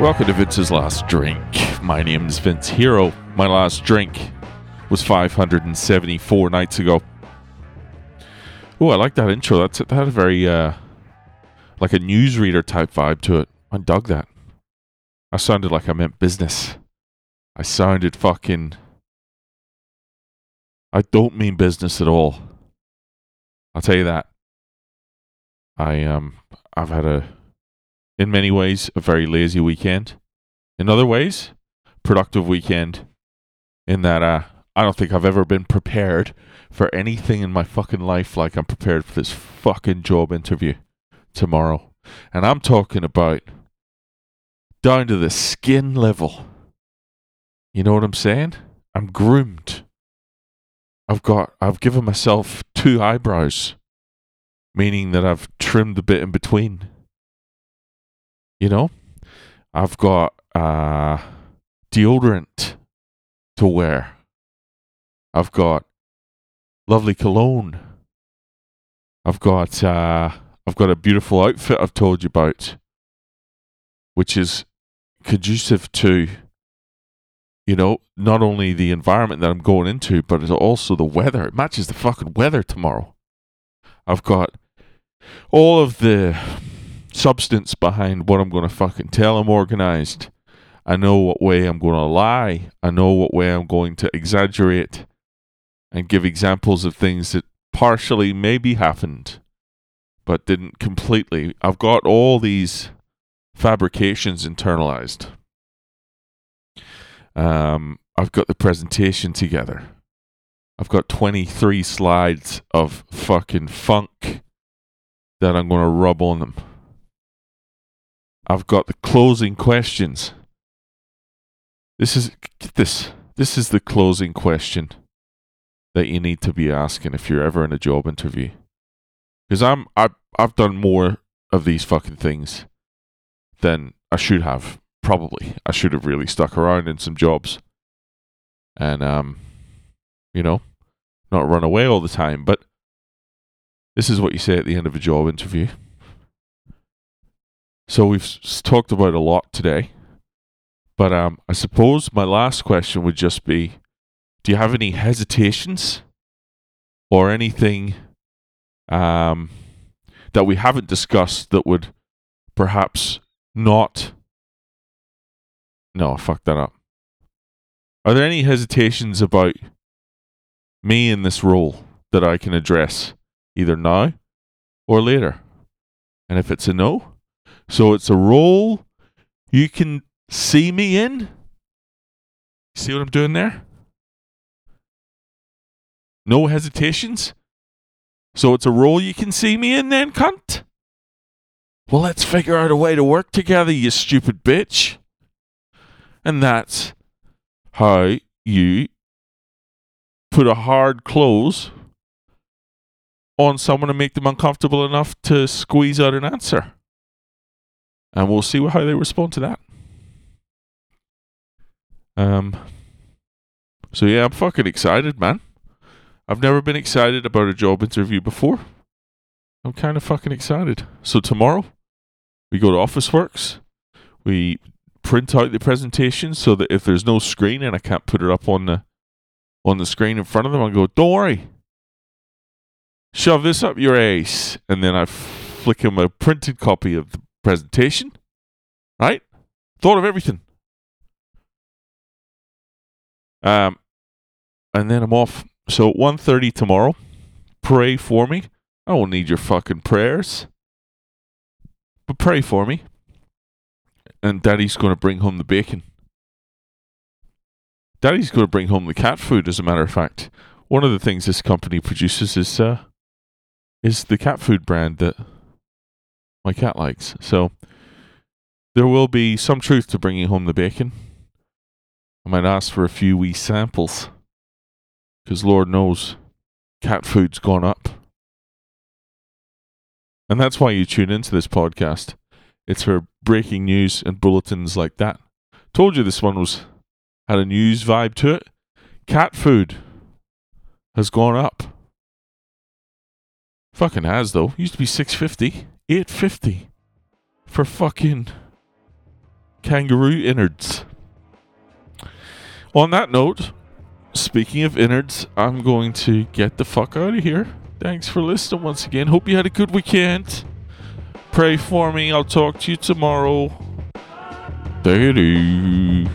Welcome to Vince's Last Drink. My name is Vince Hero. My last drink was 574 nights ago. Oh, I like that intro. That's that had a very uh, like a newsreader type vibe to it. I dug that. I sounded like I meant business. I sounded fucking. I don't mean business at all. I'll tell you that. I um I've had a in many ways a very lazy weekend. In other ways, productive weekend in that uh I don't think I've ever been prepared for anything in my fucking life like I'm prepared for this fucking job interview tomorrow. And I'm talking about down to the skin level. You know what I'm saying? I'm groomed. I've got I've given myself two eyebrows, meaning that I've trimmed the bit in between. You know? I've got uh deodorant to wear. I've got lovely cologne. I've got uh I've got a beautiful outfit I've told you about, which is conducive to you know, not only the environment that I'm going into, but it's also the weather. It matches the fucking weather tomorrow. I've got all of the substance behind what I'm going to fucking tell. I'm organized. I know what way I'm going to lie. I know what way I'm going to exaggerate and give examples of things that partially maybe happened, but didn't completely. I've got all these fabrications internalized. Um, I've got the presentation together. I've got 23 slides of fucking funk that I'm going to rub on them. I've got the closing questions. This is this. This is the closing question that you need to be asking if you're ever in a job interview. Because I'm I I've done more of these fucking things than I should have probably I should have really stuck around in some jobs and um you know not run away all the time but this is what you say at the end of a job interview so we've talked about a lot today but um I suppose my last question would just be do you have any hesitations or anything um that we haven't discussed that would perhaps not no, I fucked that up. Are there any hesitations about me in this role that I can address either now or later? And if it's a no, so it's a role you can see me in. See what I'm doing there? No hesitations? So it's a role you can see me in then, cunt? Well, let's figure out a way to work together, you stupid bitch. And that's how you put a hard close on someone to make them uncomfortable enough to squeeze out an answer. And we'll see how they respond to that. Um so yeah, I'm fucking excited, man. I've never been excited about a job interview before. I'm kind of fucking excited. So tomorrow we go to Officeworks. We print out the presentation so that if there's no screen and I can't put it up on the on the screen in front of them, I go, "Don't worry, shove this up your ace," and then I flick him a printed copy of the presentation. Right? Thought of everything. Um, and then I'm off. So 1.30 tomorrow. Pray for me. I don't need your fucking prayers, but pray for me and Daddy's going to bring home the bacon. Daddy's going to bring home the cat food. As a matter of fact, one of the things this company produces is uh, is the cat food brand that my cat likes. So there will be some truth to bringing home the bacon. I might ask for a few wee samples because Lord knows cat food's gone up. And that's why you tune into this podcast. It's for breaking news and bulletins like that. Told you this one was had a news vibe to it. Cat food has gone up. Fucking has though. Used to be 650, 850 for fucking kangaroo innards. On that note, speaking of innards, I'm going to get the fuck out of here. Thanks for listening once again. Hope you had a good weekend. Pray for me. I'll talk to you tomorrow. Doo-doo.